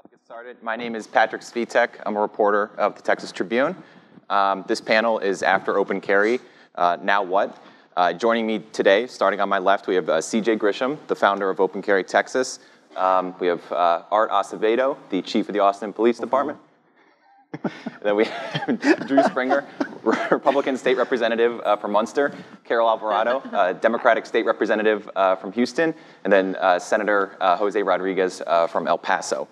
about to get started. My name is Patrick Svitek. I'm a reporter of the Texas Tribune. Um, this panel is after Open Carry. Uh, now what? Uh, joining me today, starting on my left, we have uh, CJ Grisham, the founder of Open Carry Texas. Um, we have uh, Art Acevedo, the chief of the Austin Police Department. then we have Drew Springer, Republican state representative uh, from Muenster, Carol Alvarado, uh, Democratic state representative uh, from Houston, and then uh, Senator uh, Jose Rodriguez uh, from El Paso.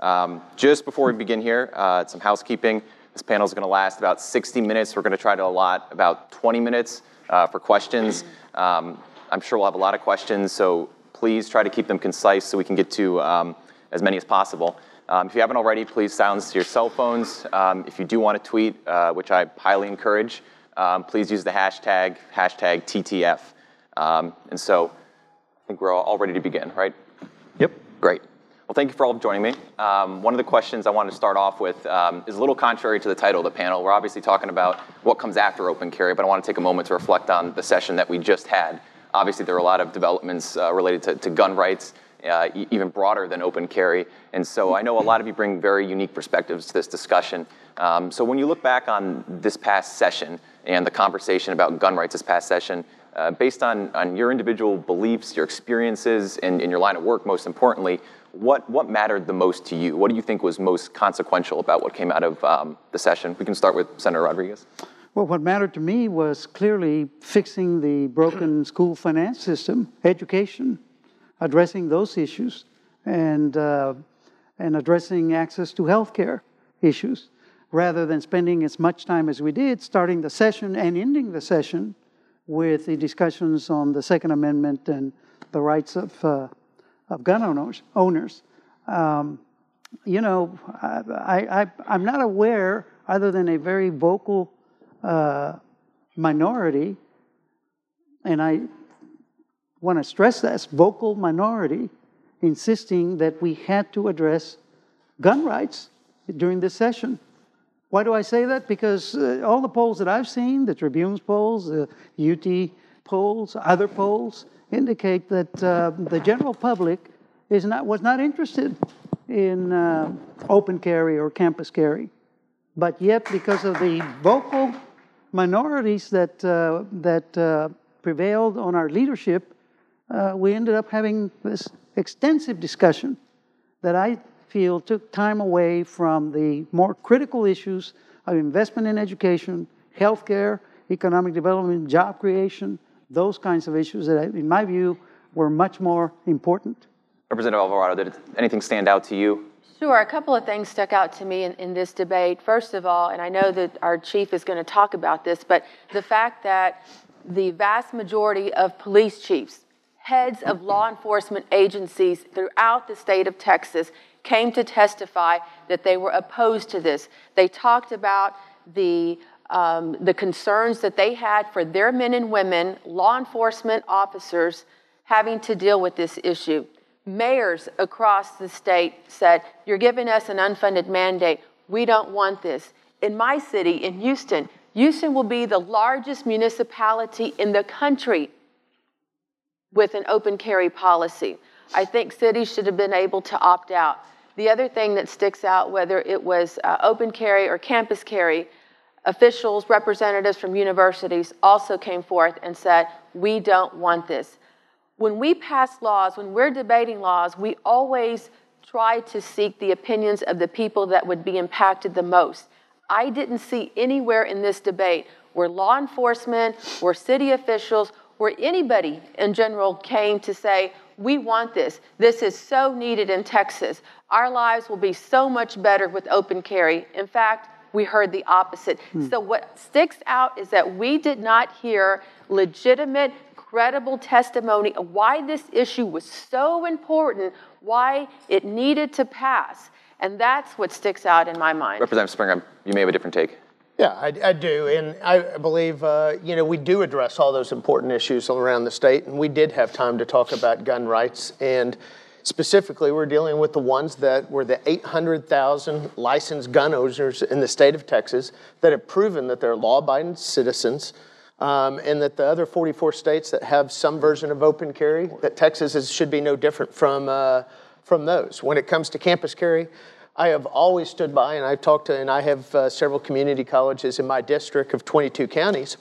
Um, just before we begin here, some housekeeping. This panel is going to last about 60 minutes. We're going to try to allot about 20 minutes for questions. Um, I'm sure we'll have a lot of questions, so please try to keep them concise so we can get to um, as many as possible. Um, if you haven't already, please silence your cell phones. Um, if you do want to tweet, uh, which I highly encourage, um, please use the hashtag, hashtag TTF. Um, and so I think we're all ready to begin, right? Yep. Great. Well, thank you for all joining me. Um, one of the questions I wanted to start off with um, is a little contrary to the title of the panel. We're obviously talking about what comes after open carry, but I want to take a moment to reflect on the session that we just had. Obviously, there are a lot of developments uh, related to, to gun rights uh, even broader than open carry. And so I know a lot of you bring very unique perspectives to this discussion. Um, so when you look back on this past session and the conversation about gun rights this past session, uh, based on, on your individual beliefs, your experiences, and in your line of work, most importantly, what, what mattered the most to you? What do you think was most consequential about what came out of um, the session? We can start with Senator Rodriguez. Well, what mattered to me was clearly fixing the broken school finance system, education, addressing those issues and, uh, and addressing access to health care issues rather than spending as much time as we did starting the session and ending the session with the discussions on the Second Amendment and the rights of, uh, of gun owners. owners. Um, you know, I, I, am not aware, other than a very vocal uh, minority, and I want to stress that vocal minority insisting that we had to address gun rights during this session. Why do I say that? Because uh, all the polls that I've seen, the Tribune's polls, the UT polls, other polls, indicate that uh, the general public is not, was not interested in uh, open carry or campus carry. But yet, because of the vocal minorities that, uh, that uh, prevailed on our leadership, uh, we ended up having this extensive discussion that I feel took time away from the more critical issues of investment in education, healthcare, economic development, job creation, those kinds of issues that, in my view, were much more important. Representative Alvarado, did anything stand out to you? Sure. A couple of things stuck out to me in, in this debate. First of all, and I know that our chief is going to talk about this, but the fact that the vast majority of police chiefs heads of law enforcement agencies throughout the state of Texas came to testify that they were opposed to this. They talked about the um, the concerns that they had for their men and women, law enforcement officers, having to deal with this issue. Mayors across the state said, You're giving us an unfunded mandate. We don't want this. In my city, in Houston, Houston will be the largest municipality in the country with an open carry policy. I think cities should have been able to opt out. The other thing that sticks out, whether it was uh, open carry or campus carry, officials, representatives from universities also came forth and said, We don't want this. When we pass laws, when we're debating laws, we always try to seek the opinions of the people that would be impacted the most. I didn't see anywhere in this debate where law enforcement, where city officials, where anybody in general came to say, We want this. This is so needed in Texas. Our lives will be so much better with open carry. In fact, we heard the opposite. Hmm. So, what sticks out is that we did not hear legitimate, credible testimony of why this issue was so important, why it needed to pass. And that's what sticks out in my mind. Representative Springer, you may have a different take. Yeah, I, I, do, and I believe uh, you know we do address all those important issues around the state, and we did have time to talk about gun rights, and specifically we're dealing with the ones that were the 800,000 licensed gun owners in the state of Texas that have proven that they're law-abiding citizens, um, and that the other 44 states that have some version of open carry, that Texas is, should be no different from. Uh, from those. When it comes to campus carry, I have always stood by, and I've talked to, and I have uh, several community colleges in my district of 22 counties.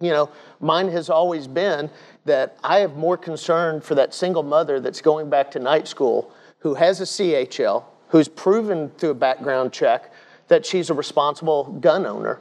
You know, mine has always been that I have more concern for that single mother that's going back to night school who has a CHL, who's proven through a background check that she's a responsible gun owner,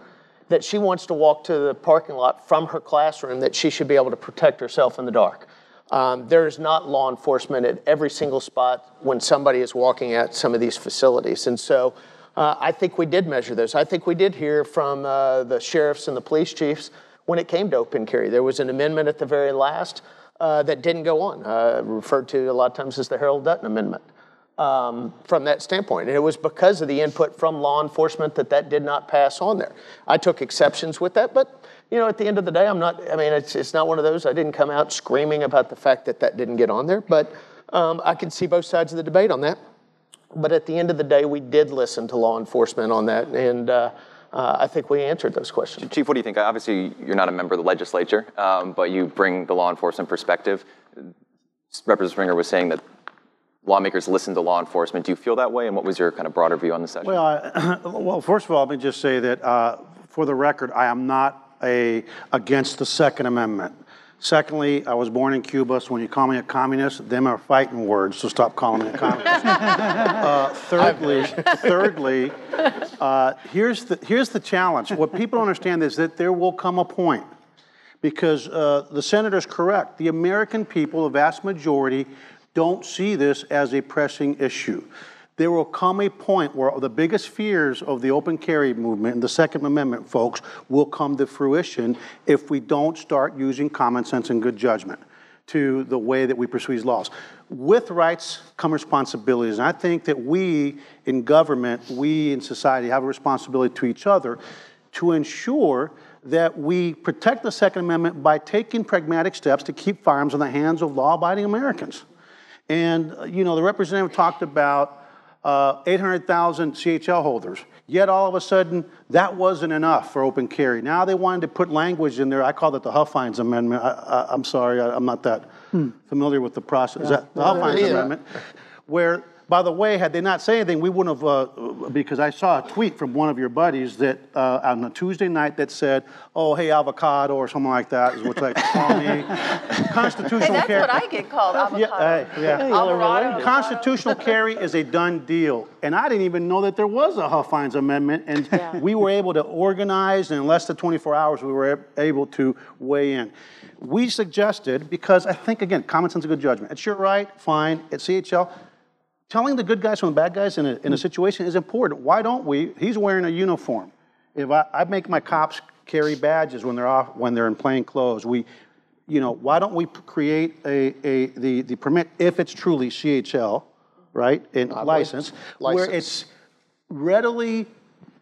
that she wants to walk to the parking lot from her classroom, that she should be able to protect herself in the dark. Um, there is not law enforcement at every single spot when somebody is walking at some of these facilities. And so uh, I think we did measure those. I think we did hear from uh, the sheriffs and the police chiefs when it came to open carry. There was an amendment at the very last uh, that didn't go on, uh, referred to a lot of times as the Harold Dutton Amendment. Um, from that standpoint. And it was because of the input from law enforcement that that did not pass on there. I took exceptions with that, but you know, at the end of the day, I'm not, I mean, it's, it's not one of those, I didn't come out screaming about the fact that that didn't get on there, but um, I can see both sides of the debate on that. But at the end of the day, we did listen to law enforcement on that, and uh, uh, I think we answered those questions. Chief, what do you think? Obviously, you're not a member of the legislature, um, but you bring the law enforcement perspective. Representative Springer was saying that lawmakers listen to law enforcement. Do you feel that way? And what was your kind of broader view on the session? Well, I, well, first of all, let me just say that uh, for the record, I am not a against the Second Amendment. Secondly, I was born in Cuba, so when you call me a communist, them are fighting words, so stop calling me a communist. uh, thirdly, thirdly, uh, here's the here's the challenge. What people don't understand is that there will come a point, because uh, the senator's correct. The American people, the vast majority, don't see this as a pressing issue. There will come a point where the biggest fears of the open carry movement and the Second Amendment folks will come to fruition if we don't start using common sense and good judgment to the way that we pursue these laws. With rights come responsibilities. And I think that we in government, we in society have a responsibility to each other to ensure that we protect the Second Amendment by taking pragmatic steps to keep firearms in the hands of law abiding Americans. And, you know, the representative talked about uh, 800,000 CHL holders. Yet all of a sudden, that wasn't enough for open carry. Now they wanted to put language in there. I call it the Huffines Amendment. I, am sorry, I, am not that hmm. familiar with the process. Yeah. That, the Huffines yeah. Amendment, where by the way, had they not said anything, we wouldn't have, uh, because I saw a tweet from one of your buddies that uh, on a Tuesday night that said, oh, hey, avocado, or something like that, is what they call me. Constitutional hey, that's carry. what I get called, avocado. Yeah, yeah. Hey, Constitutional carry is a done deal. And I didn't even know that there was a Huffines Amendment, and yeah. we were able to organize, and in less than 24 hours, we were able to weigh in. We suggested, because I think, again, common sense and good judgment. It's your right, fine. At CHL, telling the good guys from the bad guys in a, in a mm. situation is important. Why don't we? He's wearing a uniform. If I, I make my cops carry badges when they're off when they're in plain clothes, we, you know, why don't we create a, a the, the permit if it's truly CHL, right, and license, license, where it's readily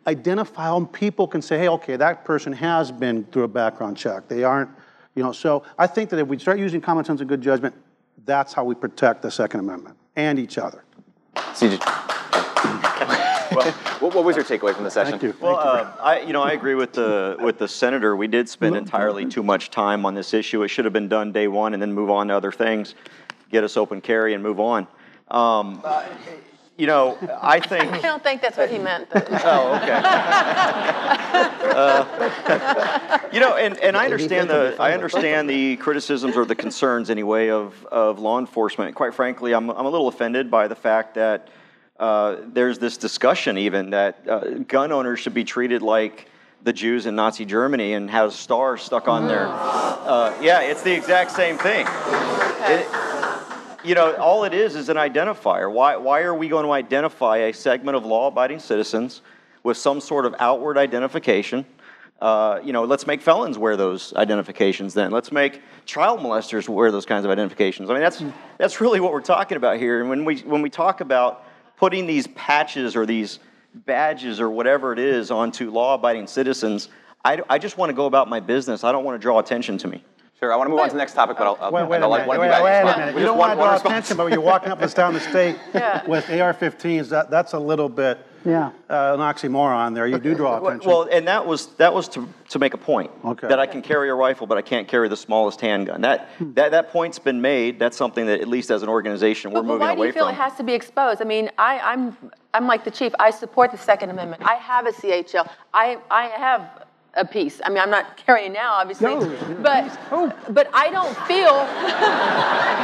identifiable people can say, hey, okay, that person has been through a background check. They aren't, you know, so I think that if we start using common sense and good judgment, that's how we protect the Second Amendment and each other. CJ. well, what, what, was your takeaway from the session? Thank you. Well, uh, I, you know, I agree with the with the senator. We did spend entirely too much time on this issue. It should have been done day one, and then move on to other things, get us open carry, and move on. Um, you know, I think. I don't think that's what he meant. oh, okay. uh, you know, and, and I understand the I understand the criticisms or the concerns anyway of, of law enforcement. Quite frankly, I'm I'm a little offended by the fact that uh, there's this discussion even that uh, gun owners should be treated like the Jews in Nazi Germany and have stars stuck on their. Uh, yeah, it's the exact same thing. It, you know, all it is is an identifier. Why, why are we going to identify a segment of law abiding citizens with some sort of outward identification? Uh, you know, let's make felons wear those identifications then. Let's make child molesters wear those kinds of identifications. I mean, that's, that's really what we're talking about here. And when we, when we talk about putting these patches or these badges or whatever it is onto law abiding citizens, I, I just want to go about my business. I don't want to draw attention to me. Sure, I want to move on to the next topic, but I'll, I'll, wait, wait I'll let one of you guys wait, a minute. You don't want to draw attention, but when you're walking up and down the state yeah. with AR-15s, that, that's a little bit Yeah. uh, an oxymoron there. You do draw attention. Well, and that was that was to, to make a point Okay. that I can carry a rifle, but I can't carry the smallest handgun. That that that point's been made. That's something that at least as an organization we're But, but moving why do away you feel from. it has to be exposed? I mean, I, I'm, I'm like the chief. I support the Second Amendment. I have a CHL. I, I have a piece. I mean, I'm not carrying now, obviously, No. but, but I don't feel,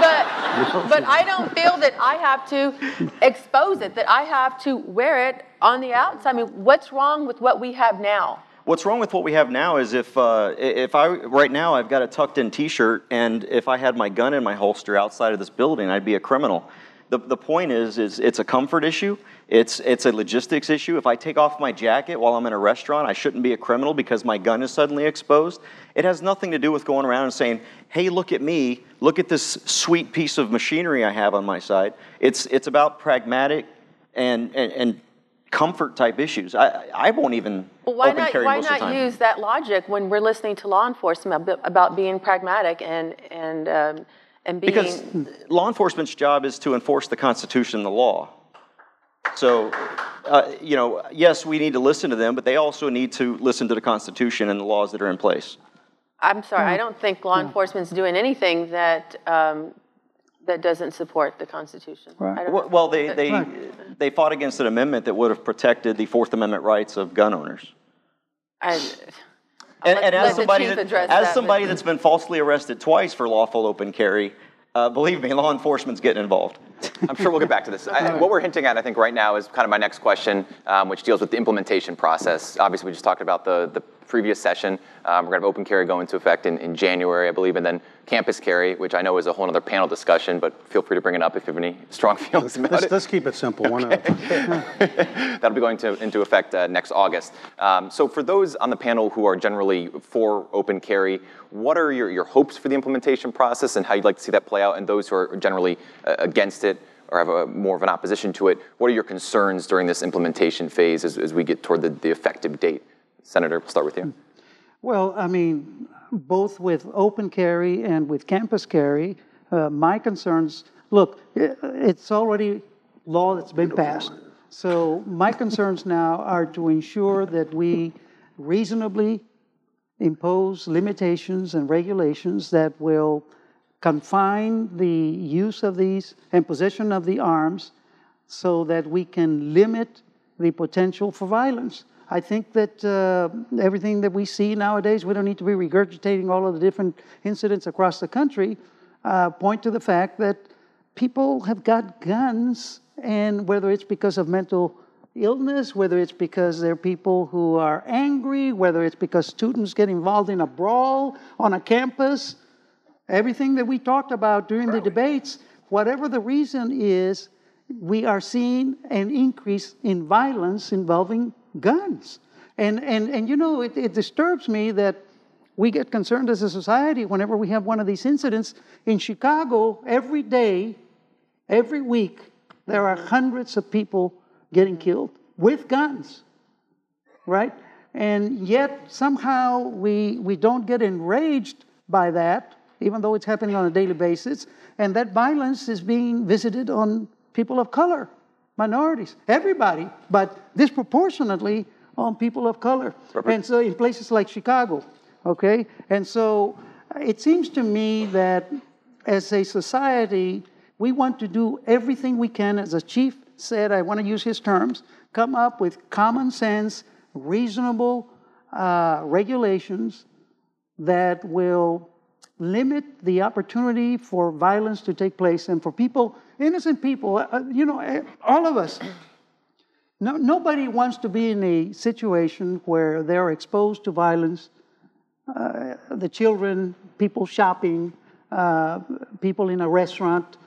but, but I don't feel that I have to expose it. That I have to wear it on the outside. I mean, what's wrong with what we have now? What's wrong with what we have now is if uh, if I right now I've got a tucked in T-shirt and if I had my gun in my holster outside of this building, I'd be a criminal. The, the point is is it's a comfort issue. It's it's a logistics issue. If I take off my jacket while I'm in a restaurant, I shouldn't be a criminal because my gun is suddenly exposed. It has nothing to do with going around and saying, "Hey, look at me! Look at this sweet piece of machinery I have on my side." It's it's about pragmatic and and, and comfort type issues. I I won't even Well, why open not, carry why most of the not time. use that logic when we're listening to law enforcement about, about being pragmatic and, and, um, and being. Because law enforcement's job is to enforce the Constitution and the law. So, uh, you know, yes, we need to listen to them, but they also need to listen to the Constitution and the laws that are in place. I'm sorry, I don't think law enforcement's doing anything that, um, that doesn't support the Constitution. Right. Well, well, they, they, Right. they fought against an amendment that would have protected the Fourth Amendment rights of gun owners. I- And, and as somebody, that, as that, somebody that's been falsely arrested twice for lawful open carry, uh, believe me, law enforcement's getting involved. I'm sure we'll get back to this. I, what we're hinting at, I think, right now is kind of my next question, um, which deals with the implementation process. Obviously, we just talked about the, the previous session. Um, we're going to have open carry go into effect in, in January, I believe, and then campus carry, which I know is a whole other panel discussion, but feel free to bring it up if you have any strong feelings about Let's, it. let's keep it simple. One at a time. That'll be going to, into effect uh, next August. Um, so for those on the panel who are generally for open carry, what are your, your hopes for the implementation process and how you'd like to see that play out? And those who are generally uh, against it or have a, more of an opposition to it, what are your concerns during this implementation phase as, as we get toward the, the effective date? Senator, we'll start with you. Well, I mean, both with open carry and with campus carry, uh, my concerns look, it's already law that's been passed. So my concerns now are to ensure that we reasonably impose limitations and regulations that will confine the use of these and possession of the arms so that we can limit the potential for violence. I think that uh, everything that we see nowadays, we don't need to be regurgitating all of the different incidents across the country, uh, point to the fact that people have got guns, and whether it's because of mental illness, whether it's because they're people who are angry, whether it's because students get involved in a brawl on a campus, everything that we talked about during the debates, whatever the reason is, we are seeing an increase in violence involving guns. And, and, and you know, it, it disturbs me that we get concerned as a society whenever we have one of these incidents. In Chicago, every day, every week, there are hundreds of people getting killed with guns right? And yet somehow we, we don't get enraged by that, even though it's happening on a daily basis. And that violence is being visited on people of color, minorities, everybody, but disproportionately on people of color. And so in places like Chicago, okay? And so it seems to me that as a society, we want to do everything we can, as the chief said, I want to use his terms, come up with common sense, reasonable uh, regulations that will limit the opportunity for violence to take place and for people, innocent people, uh, you know, eh, all of us. No, nobody wants to be in a situation where they're exposed to violence. Uh, the children, people shopping, uh, people in a restaurant,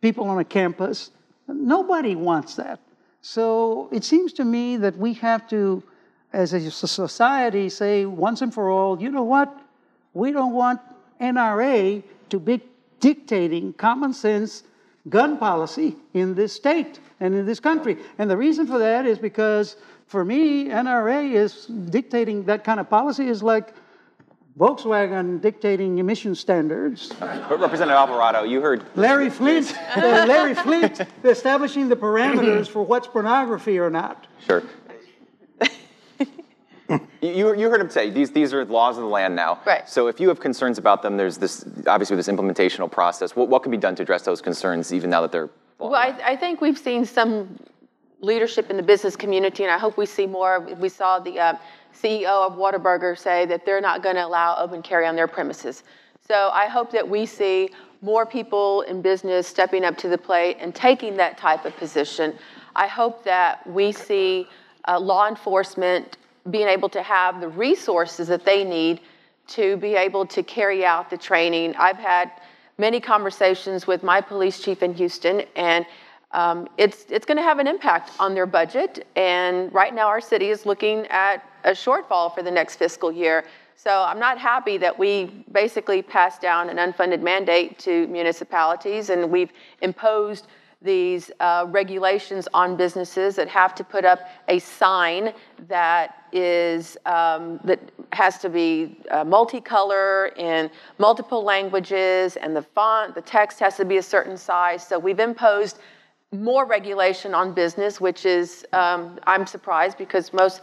people on a campus. Nobody wants that. So it seems to me that we have to, as a society, say once and for all, you know what? We don't want NRA to be dictating common sense gun policy in this state and in this country. And the reason for that is because for me, NRA is dictating that kind of policy is like Volkswagen dictating emission standards, But Representative Alvarado, you heard Larry Flynt, uh, Larry Flynt establishing the parameters for what's pornography or not. Sure. You, you heard him say these, these are laws of the land now. Right. So if you have concerns about them, there's this obviously this implementational process. What, what can be done to address those concerns even now that they're Well, I, I think we've seen some leadership in the business community, and I hope we see more. We saw the uh, CEO of Whataburger say that they're not going to allow open carry on their premises. So I hope that we see more people in business stepping up to the plate and taking that type of position. I hope that we see uh, law enforcement being able to have the resources that they need to be able to carry out the training. I've had many conversations with my police chief in Houston, and um, it's it's going to have an impact on their budget. And right now, our city is looking at a shortfall for the next fiscal year. So I'm not happy that we basically passed down an unfunded mandate to municipalities, and we've imposed these uh, regulations on businesses that have to put up a sign that is um, that has to be uh, multicolor in multiple languages, and the font, the text has to be a certain size. So we've imposed more regulation on business, which is um, I'm surprised because most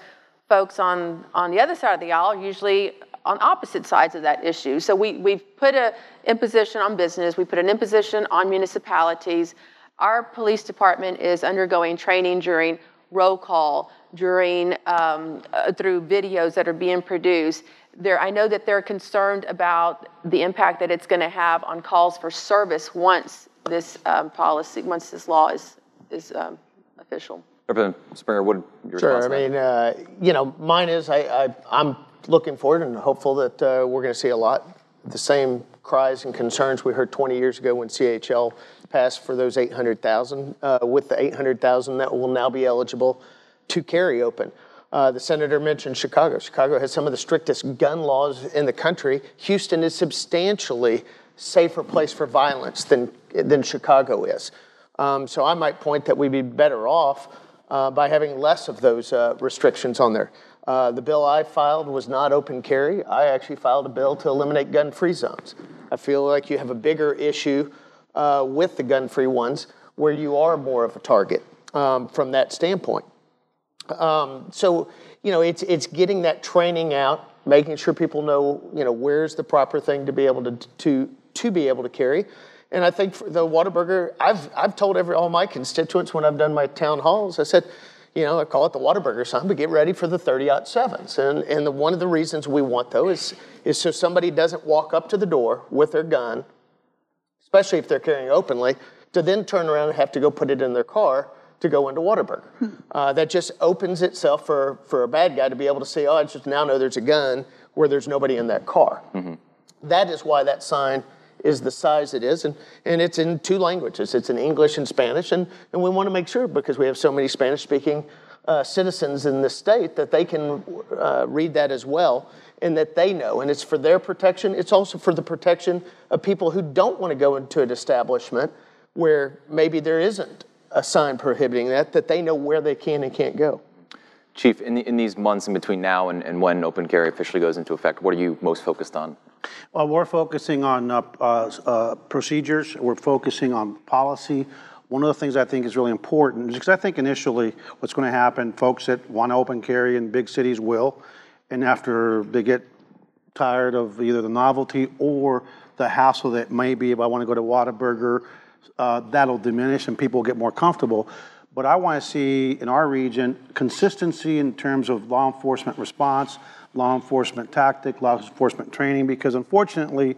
folks on on the other side of the aisle usually on opposite sides of that issue. So we we've put an imposition on business, we put an imposition on municipalities. Our police department is undergoing training during roll call, during um, uh, through videos that are being produced. There, I know that they're concerned about the impact that it's going to have on calls for service once this um, policy, once this law is is um, official. Representative Springer, what your Sure. response I mean, uh, you know, mine is I, I I'm looking forward and hopeful that uh, we're going to see a lot the same cries and concerns we heard 20 years ago when CHL passed for those 800,000. Uh, with the 800,000 that will now be eligible to carry open. Uh, the senator mentioned Chicago. Chicago has some of the strictest gun laws in the country. Houston is substantially safer place for violence than than Chicago is. Um, so I might point that we'd be better off uh, by having less of those uh, restrictions on there. Uh, the bill I filed was not open carry. I actually filed a bill to eliminate gun-free zones. I feel like you have a bigger issue uh, with the gun-free ones where you are more of a target um, from that standpoint. Um, so, you know, it's it's getting that training out, making sure people know, you know, where's the proper thing to be able to to to be able to carry. And I think for the Whataburger, I've I've told every all my constituents when I've done my town halls, I said, you know, I call it the Whataburger sign, but get ready for the 30 sevens. And and the, one of the reasons we want those is is so somebody doesn't walk up to the door with their gun, especially if they're carrying openly, to then turn around and have to go put it in their car to go into Whataburger. Uh, that just opens itself for, for a bad guy to be able to say, oh, I just now know there's a gun where there's nobody in that car. That is why that sign is the size it is, and, and it's in two languages. It's in English and Spanish, and, and we want to make sure, because we have so many Spanish-speaking uh, citizens in the state, that they can uh, read that as well, and that they know. And it's for their protection. It's also for the protection of people who don't want to go into an establishment where maybe there isn't a sign prohibiting that, that they know where they can and can't go. Chief, in, the, in these months in between now and, and when open carry officially goes into effect, what are you most focused on? Well, we're focusing on uh, uh, uh, procedures, we're focusing on policy. One of the things I think is really important, because I think initially what's going to happen, folks that want to open carry in big cities will, and after they get tired of either the novelty or the hassle that may be if I want to go to Whataburger, uh, that'll diminish and people will get more comfortable. But I want to see in our region consistency in terms of law enforcement response, law enforcement tactic, law enforcement training, because unfortunately,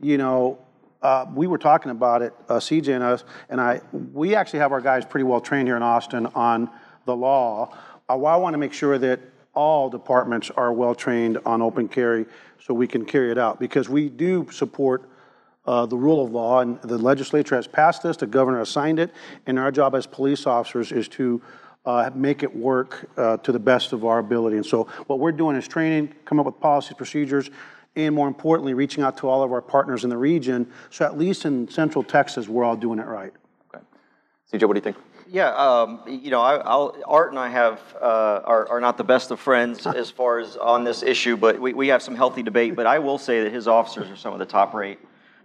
you know, uh, we were talking about it, uh, CJ and us, and I, we actually have our guys pretty well trained here in Austin on the law. Uh, well, I want to make sure that all departments are well trained on open carry so we can carry it out because we do support uh, the rule of law, and the legislature has passed this, the governor has signed it, and our job as police officers is to uh, make it work uh, to the best of our ability. And so, what we're doing is training, come up with policies, procedures, and more importantly, reaching out to all of our partners in the region. So, at least in Central Texas, we're all doing it right. Okay. CJ, what do you think? Yeah, um, you know, I, I'll, Art and I have uh, are, are not the best of friends as far as on this issue, but we, we have some healthy debate. But I will say that his officers are some of the top rate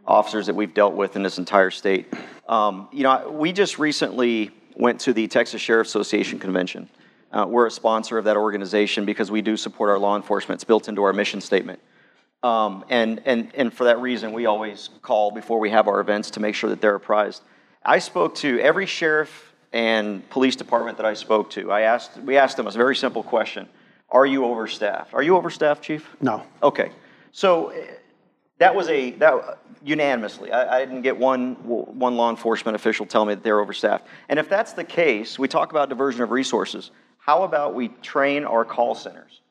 officers that we've dealt with in this entire state. Um, you know, we just recently went to the Texas Sheriff Association convention. Uh, we're a sponsor of that organization because we do support our law enforcement. It's built into our mission statement. Um, and, and, and for that reason, we always call before we have our events to make sure that they're apprised. I spoke to every sheriff and police department that I spoke to. I asked, we asked them a very simple question Are you overstaffed? Are you overstaffed, Chief? No. Okay. So that was a, that unanimously. I, I didn't get one, one law enforcement official tell me that they're overstaffed. And if that's the case, we talk about diversion of resources. How about we train our call centers?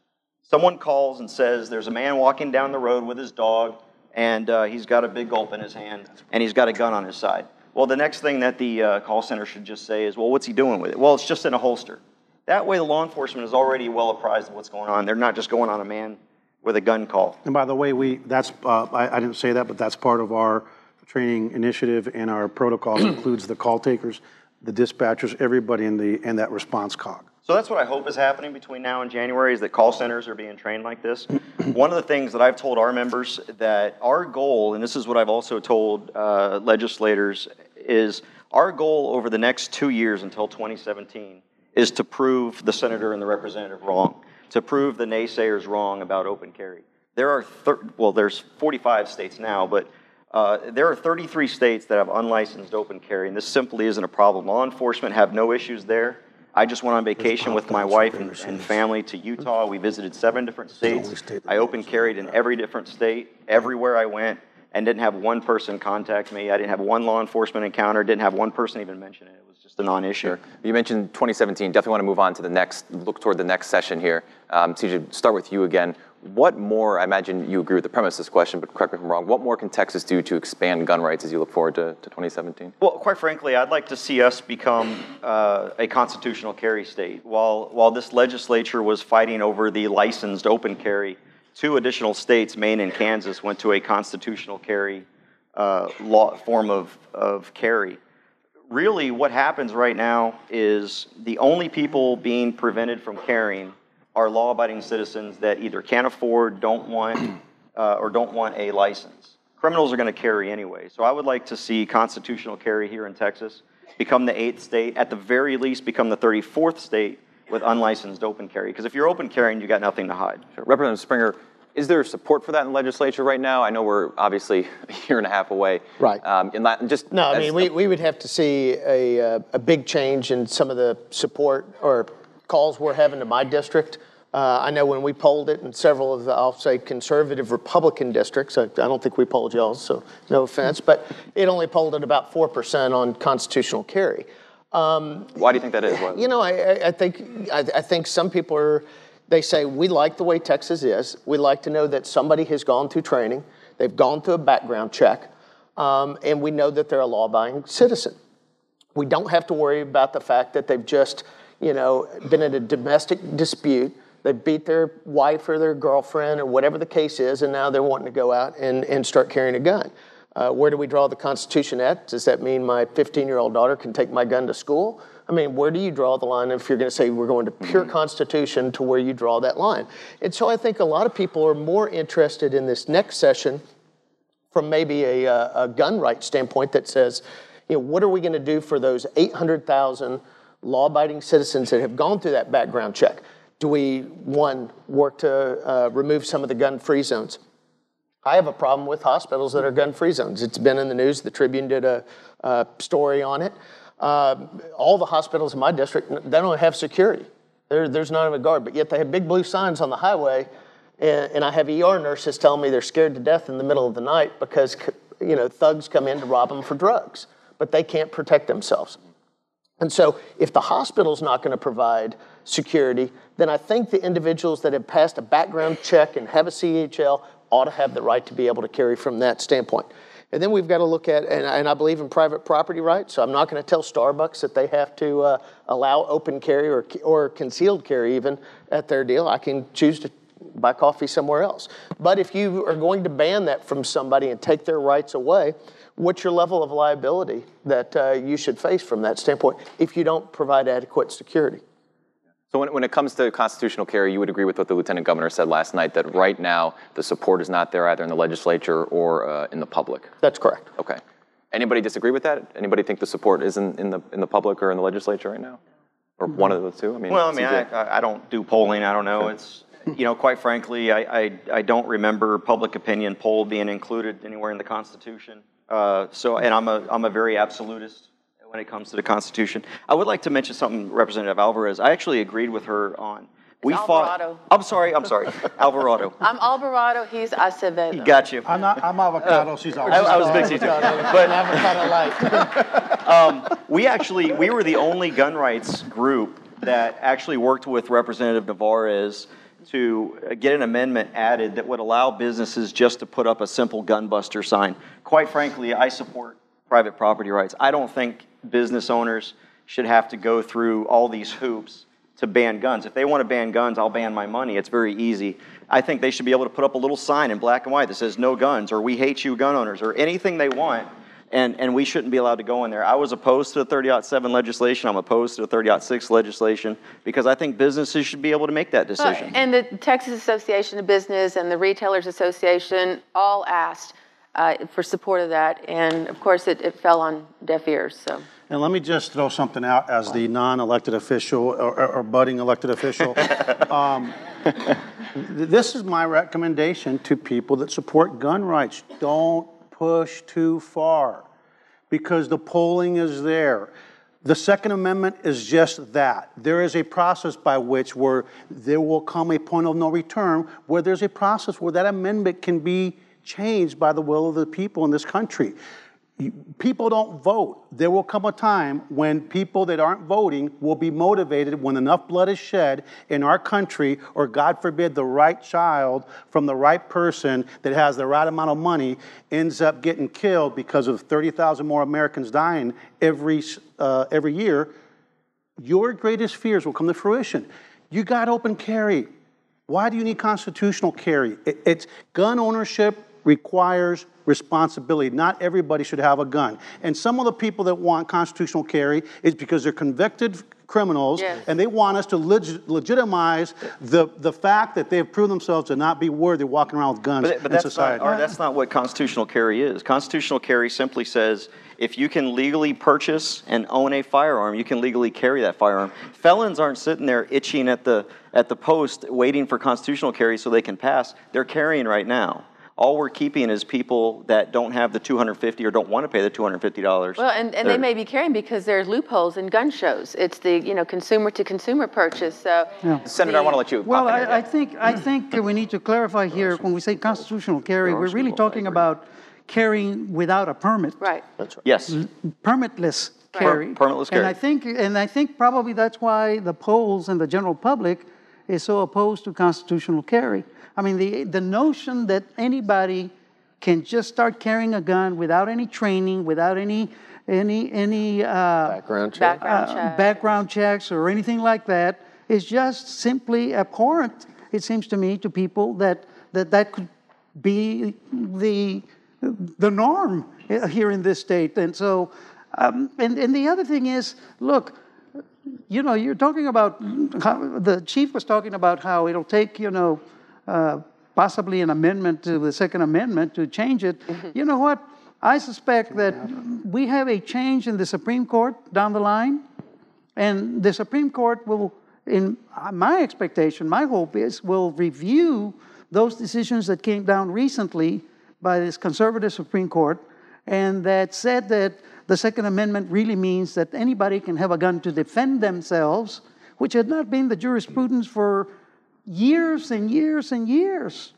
Someone calls and says there's a man walking down the road with his dog, and uh, he's got a big gulp in his hand, and he's got a gun on his side. Well, the next thing that the uh, call center should just say is, well, what's he doing with it? Well, it's just in a holster. That way, the law enforcement is already well apprised of what's going on. They're not just going on a man with a gun call. And by the way, we, that's, uh, I, I didn't say that, but that's part of our training initiative and our protocols includes the call takers, the dispatchers, everybody in the, in that response cog. So that's what I hope is happening between now and January is that call centers are being trained like this. One of the things that I've told our members that our goal, and this is what I've also told uh, legislators, is our goal over the next two years until 2017 is to prove the senator and the representative wrong, to prove the naysayers wrong about open carry. There are, thir- well, there's 45 states now, but uh, there are 33 states that have unlicensed open carry, and this simply isn't a problem. Law enforcement have no issues there. I just went on vacation with my wife and, and family to Utah. We visited seven different states. I open carried in every different state, everywhere I went, and didn't have one person contact me. I didn't have one law enforcement encounter, didn't have one person even mention it. It was just a non issue. Sure. You mentioned 2017. Definitely want to move on to the next, look toward the next session here. Um, CJ, start with you again. What more, I imagine you agree with the premise of this question, but correct me if I'm wrong, what more can Texas do to expand gun rights as you look forward to, to 2017? Well, quite frankly, I'd like to see us become uh, a constitutional carry state. While, while this legislature was fighting over the licensed open carry, two additional states, Maine and Kansas, went to a constitutional carry uh, law, form of, of carry. Really, what happens right now is the only people being prevented from carrying are law-abiding citizens that either can't afford, don't want, uh, or don't want a license. Criminals are going to carry anyway. So I would like to see constitutional carry here in Texas become the eighth state, at the very least become the 34th state with unlicensed open carry. Because if you're open carrying, you got nothing to hide. Sure. Representative Springer, is there support for that in the legislature right now? I know we're obviously a year and a half away. Right. Um, in Latin, just No, I mean, we, we would have to see a, uh, a big change in some of the support or calls we're having to my district. Uh, I know when we polled it in several of the, I'll say, conservative Republican districts, I, I don't think we polled y'all, so no offense, but it only polled at about 4% on constitutional carry. Why do you think that is? What- You know, I, I- I think I, I think some people are. They say we like the way Texas is. We like to know that somebody has gone through training. They've gone through a background check, um, and we know that they're a law-abiding citizen. We don't have to worry about the fact that they've just, you know, been in a domestic dispute. They beat their wife or their girlfriend or whatever the case is, and now they're wanting to go out and, and start carrying a gun. Uh, where do we draw the Constitution at? Does that mean my 15 year old daughter can take my gun to school? I mean, where do you draw the line if you're going to say we're going to pure Constitution to where you draw that line? And so I think a lot of people are more interested in this next session from maybe a, uh, a gun right standpoint that says, you know, what are we going to do for those 800,000 law-abiding citizens that have gone through that background check? Do we, one, work to uh, remove some of the gun-free zones? I have a problem with hospitals that are gun-free zones. It's been in the news. The Tribune did a, a story on it. Uh, all the hospitals in my district, they don't have security. There, there's not even a guard, but yet they have big blue signs on the highway. And, and I have ER nurses telling me they're scared to death in the middle of the night because you know thugs come in to rob them for drugs, but they can't protect themselves. And so, if the hospital's not going to provide security, then I think the individuals that have passed a background check and have a CHL ought to have the right to be able to carry from that standpoint. And then we've got to look at, and, and I believe in private property rights, so I'm not going to tell Starbucks that they have to uh, allow open carry or, or concealed carry even at their deal. I can choose to buy coffee somewhere else. But if you are going to ban that from somebody and take their rights away, what's your level of liability that uh, you should face from that standpoint if you don't provide adequate security? So when, when it comes to constitutional carry, you would agree with what the lieutenant governor said last night that right now the support is not there either in the legislature or uh, in the public. That's correct. Okay. Anybody disagree with that? Anybody think the support isn't in the in the public or in the legislature right now, or one of the two? I mean, Well, I mean, I, I- I don't do polling. I don't know. It's, you know, quite frankly, I, I, I don't remember public opinion poll being included anywhere in the Constitution. Uh, so, and I'm a, I'm a very absolutist when it comes to the Constitution. I would like to mention something, Representative Alvarez. I actually agreed with her on. We Alvarado. fought. I'm sorry. I'm sorry. Alvarado. I'm Alvarado, he's Acevedo. He got you. I'm not, I'm avocado, she's I, avocado. I was mixing two. But avocado light. we actually we were the only gun rights group that actually worked with Representative Navarez to get an amendment added that would allow businesses just to put up a simple gun buster sign. Quite frankly, I support private property rights. I don't think business owners should have to go through all these hoops to ban guns. If they want to ban guns, I'll ban my money. It's very easy. I think they should be able to put up a little sign in black and white that says no guns or we hate you gun owners or anything they want and, and we shouldn't be allowed to go in there. I was opposed to the 30.7 legislation. I'm opposed to the 30.6 legislation because I think businesses should be able to make that Well, decision. And the Texas Association of Business and the Retailers Association all asked uh, for support of that, and of course, it, it fell on deaf ears, so. And let me just throw something out as the non-elected official or, or- or budding elected official. Um, This is my recommendation to people that support gun rights. Don't push too far because the polling is there. The Second Amendment is just that. There is a process by which where there will come a point of no return where there's a process where that amendment can be changed by the will of the people in this country. People don't vote. There will come a time when people that aren't voting will be motivated when enough blood is shed in our country, or God forbid, the right child from the right person that has the right amount of money ends up getting killed because of 30,000 more Americans dying every, uh, every year. Your greatest fears will come to fruition. You got open carry. Why do you need constitutional carry? It- it's gun ownership requires responsibility. Not everybody should have a gun. And some of the people that want constitutional carry is because they're convicted criminals Yes. and they want us to leg- legitimize the, the fact that they've proven themselves to not be worthy walking around with guns But, but in that's, society. not, or that's not what constitutional carry is. Constitutional carry simply says if you can legally purchase and own a firearm, you can legally carry that firearm. Felons aren't sitting there itching at the, at the post waiting for constitutional carry so they can pass. They're carrying right now. All we're keeping is people that don't have the 250 or don't want to pay the $250. Well, and, and they They're- may be carrying because there's loopholes in gun shows. It's the, you know, consumer to consumer purchase, so. Senator, I want to let you. Well, pop in. I, I think, I think we need to clarify here, when we say constitutional carry, we're really talking about carrying without a permit. Right. That's right. Yes. Permitless carry. permitless carry. And. I think, and I think probably that's why the polls and the general public is so opposed to constitutional carry. I mean, the, the notion that anybody can just start carrying a gun without any training, without any, any, any, uh, Background check. Background uh, check. background checks or anything like that is just simply abhorrent, it seems to me, to people that that, that could be the, the norm here in this state. And so, um, and, and the other thing is, look, you know, you're talking about how, the chief was talking about how it'll take, you know, uh, possibly an amendment to the Second Amendment to change it. You know what? I suspect that we have a change in the Supreme Court down the line, and the Supreme Court will, in my expectation, my hope is, will review those decisions that came down recently by this conservative Supreme Court, and that said that the Second Amendment really means that anybody can have a gun to defend themselves, which had not been the jurisprudence for years and years and years.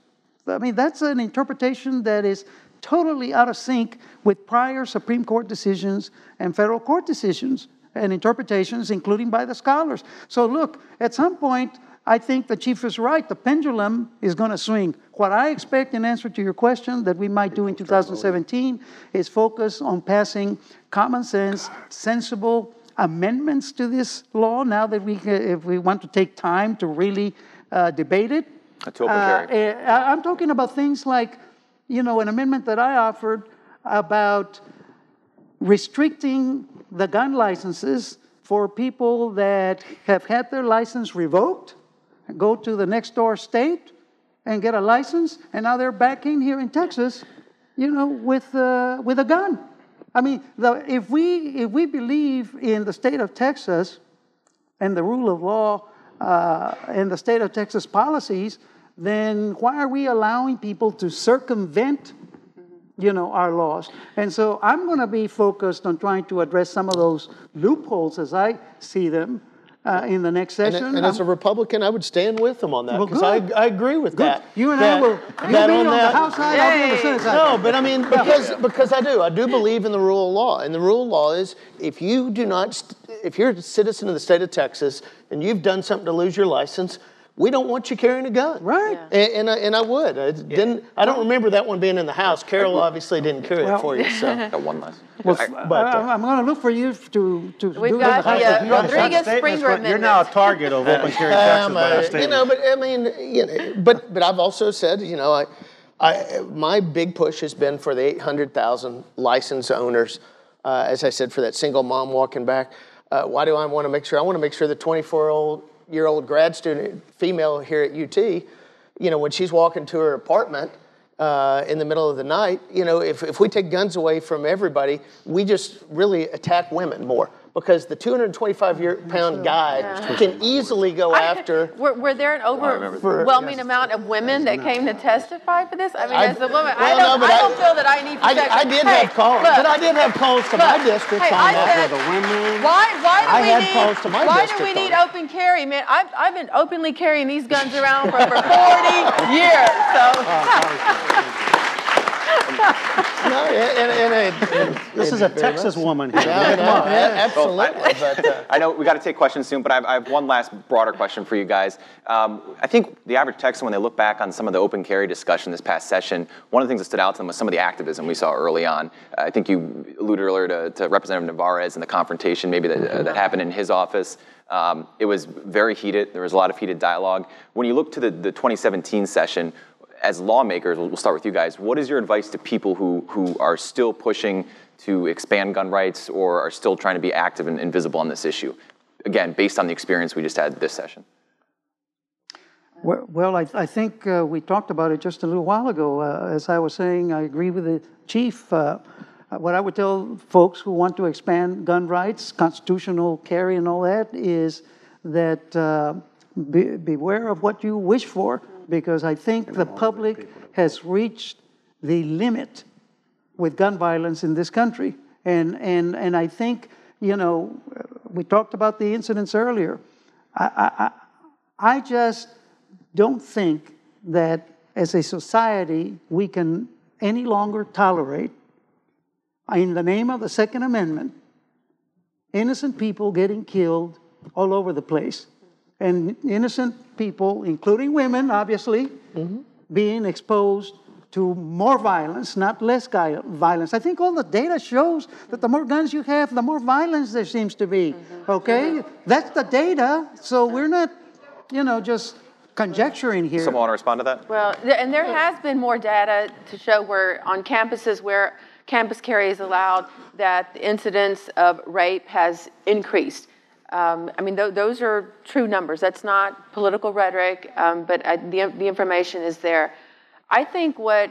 I mean, that's an interpretation that is totally out of sync with prior Supreme Court decisions and federal court decisions and interpretations, including by the scholars. So, look, at some point, I think the chief is right. The pendulum is going to swing. What I expect, in answer to your question, that we might do in 2017 is focus on passing common sense, sensible amendments to this law. Now that we, if we want to take time to really uh, debate it, Uh, eh, I'm talking about things like, you know, an amendment that I offered about restricting the gun licenses for people that have had their license revoked, go to the next door state and get a license, and now they're back in here in Texas, you know, with, uh, with a gun. I mean, the, if, we, if we believe in the state of Texas and the rule of law uh, and the state of Texas policies, then why are we allowing people to circumvent, you know, our laws? And so I'm going to be focused on trying to address some of those loopholes as I see them uh, in the next session. and as a Republican, I would stand with them on that Well, because I. I agree with Good. that. You and that, I will. that You'll be on on the House side, I'll be on the Senate side. No, but I mean because because I do. I do believe in the rule of law, and the rule of law is if you do not, st- if you're a citizen of the state of Texas and you've done something to lose your license, we don't want you carrying a gun. Right. Yeah. And, and, I, and I would. I didn't. I don't remember that one being in the house. Carol obviously didn't carry Well- it for you. So. Got one last. Well, I- but, uh, I, am going to look for you to, to We've do got the the, uh, You know, Rodriguez statements, Springer but You're now a target of open carry Texas Um, by uh, you know, but I mean, you know, but but I've also said, you know, I, I my big push has been for the 800,000 license owners, uh, as I said, for that single mom walking back. Uh, why do I want to make sure? I want to make sure the 24 old year old grad student female here at UT, you know, when she's walking to her apartment. Uh, in the middle of the night, you know, if, if we take guns away from everybody, we just really attack women more because the 225 year pound guy can easily go after Were, were there an oh, remember that. overwhelming amount of women that came to testify for this? I mean, I- as a woman, I don't, no, I I- don't feel that I need I, protection. I did Hey, have calls, look, but I did have calls to my district hey, on that. said- For the women. Why, why do I we had need, calls to my why do we need on open carry, man? I've, I've been openly carrying these guns around for over 40 years, so. Oh, No, and, and, and, This is a Texas woman here. Yeah, no, yeah, absolutely. But, uh, I know we got to take questions soon, but I have, I have one last broader question for you guys. Um, I think the average Texan, when they look back on some of the open carry discussion this past session, one of the things that stood out to them was some of the activism we saw early on. I think you alluded earlier to, to Representative Nevarez and the confrontation maybe that, uh, that happened in his office. Um, it was very heated. There was a lot of heated dialogue. When you look to the, the 2017 session, as lawmakers, we'll start with you guys. What is your advice to people who, who are still pushing to expand gun rights or are still trying to be active and, and visible on this issue? Again, based on the experience we just had this session. Well, well, I, I think uh, we talked about it just a little while ago. Uh, as I was saying, I agree with the chief. Uh, what I would tell folks who want to expand gun rights, constitutional carry, and all that is that uh, be, beware of what you wish for, because I think the public has reached the limit with gun violence in this country. And, and, and I think, you know, we talked about the incidents earlier. I, I, I I just don't think that as a society we can any longer tolerate, in the name of the Second Amendment, innocent people getting killed all over the place. And innocent people, including women, obviously, mm-hmm. being exposed to more violence, not less gui- violence. I think all the data shows that the more guns you have, the more violence there seems to be. Mm-hmm. Okay? That's the data. So we're not, you know, just conjecturing here. Someone want to respond to that? Well, and there has been more data to show where on campuses where campus carry is allowed, that the incidence of rape has increased. Um, I mean, th- those are true numbers. That's not political rhetoric, um, but I, the, the information is there. I think what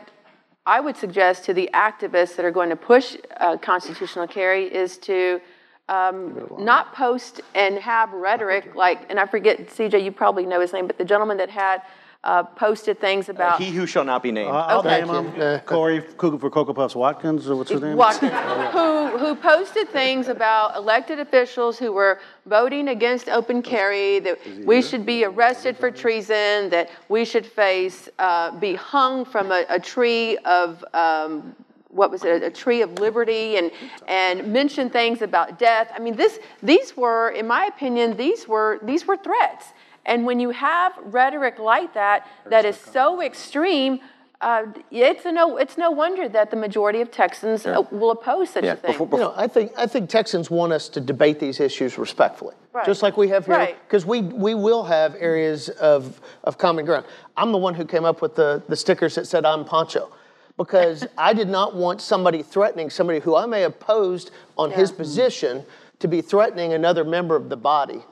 I would suggest to the activists that are going to push uh, constitutional carry is to um, not post and have rhetoric like, and I forget, CJ, you probably know his name, but the gentleman that had uh, posted things about. He who shall not be named. Uh, I'll Okay. name him. you. Kory Cougar for Cocoa Puffs Watkins, or what's her name? Watkins, who, who posted things about elected officials who were voting against open carry, that we should be arrested for treason, that we should face, uh, be hung from a, a tree of, um, what was it, a tree of liberty, and, and mention things about death. I mean, this, these were, in my opinion, these were, these were threats. And when you have rhetoric like that, that is so extreme, Uh, it's a no. It's no wonder that the majority of Texans uh, will oppose such Yeah, a thing. before- You know, I think, I think Texans want us to debate these issues respectfully. Right. Just like we have here, Right. because we, we will have areas of, of common ground. I'm the one who came up with the, the stickers that said I'm Poncho. Because I did not want somebody threatening somebody who I may have opposed on his position to be threatening another member of the body.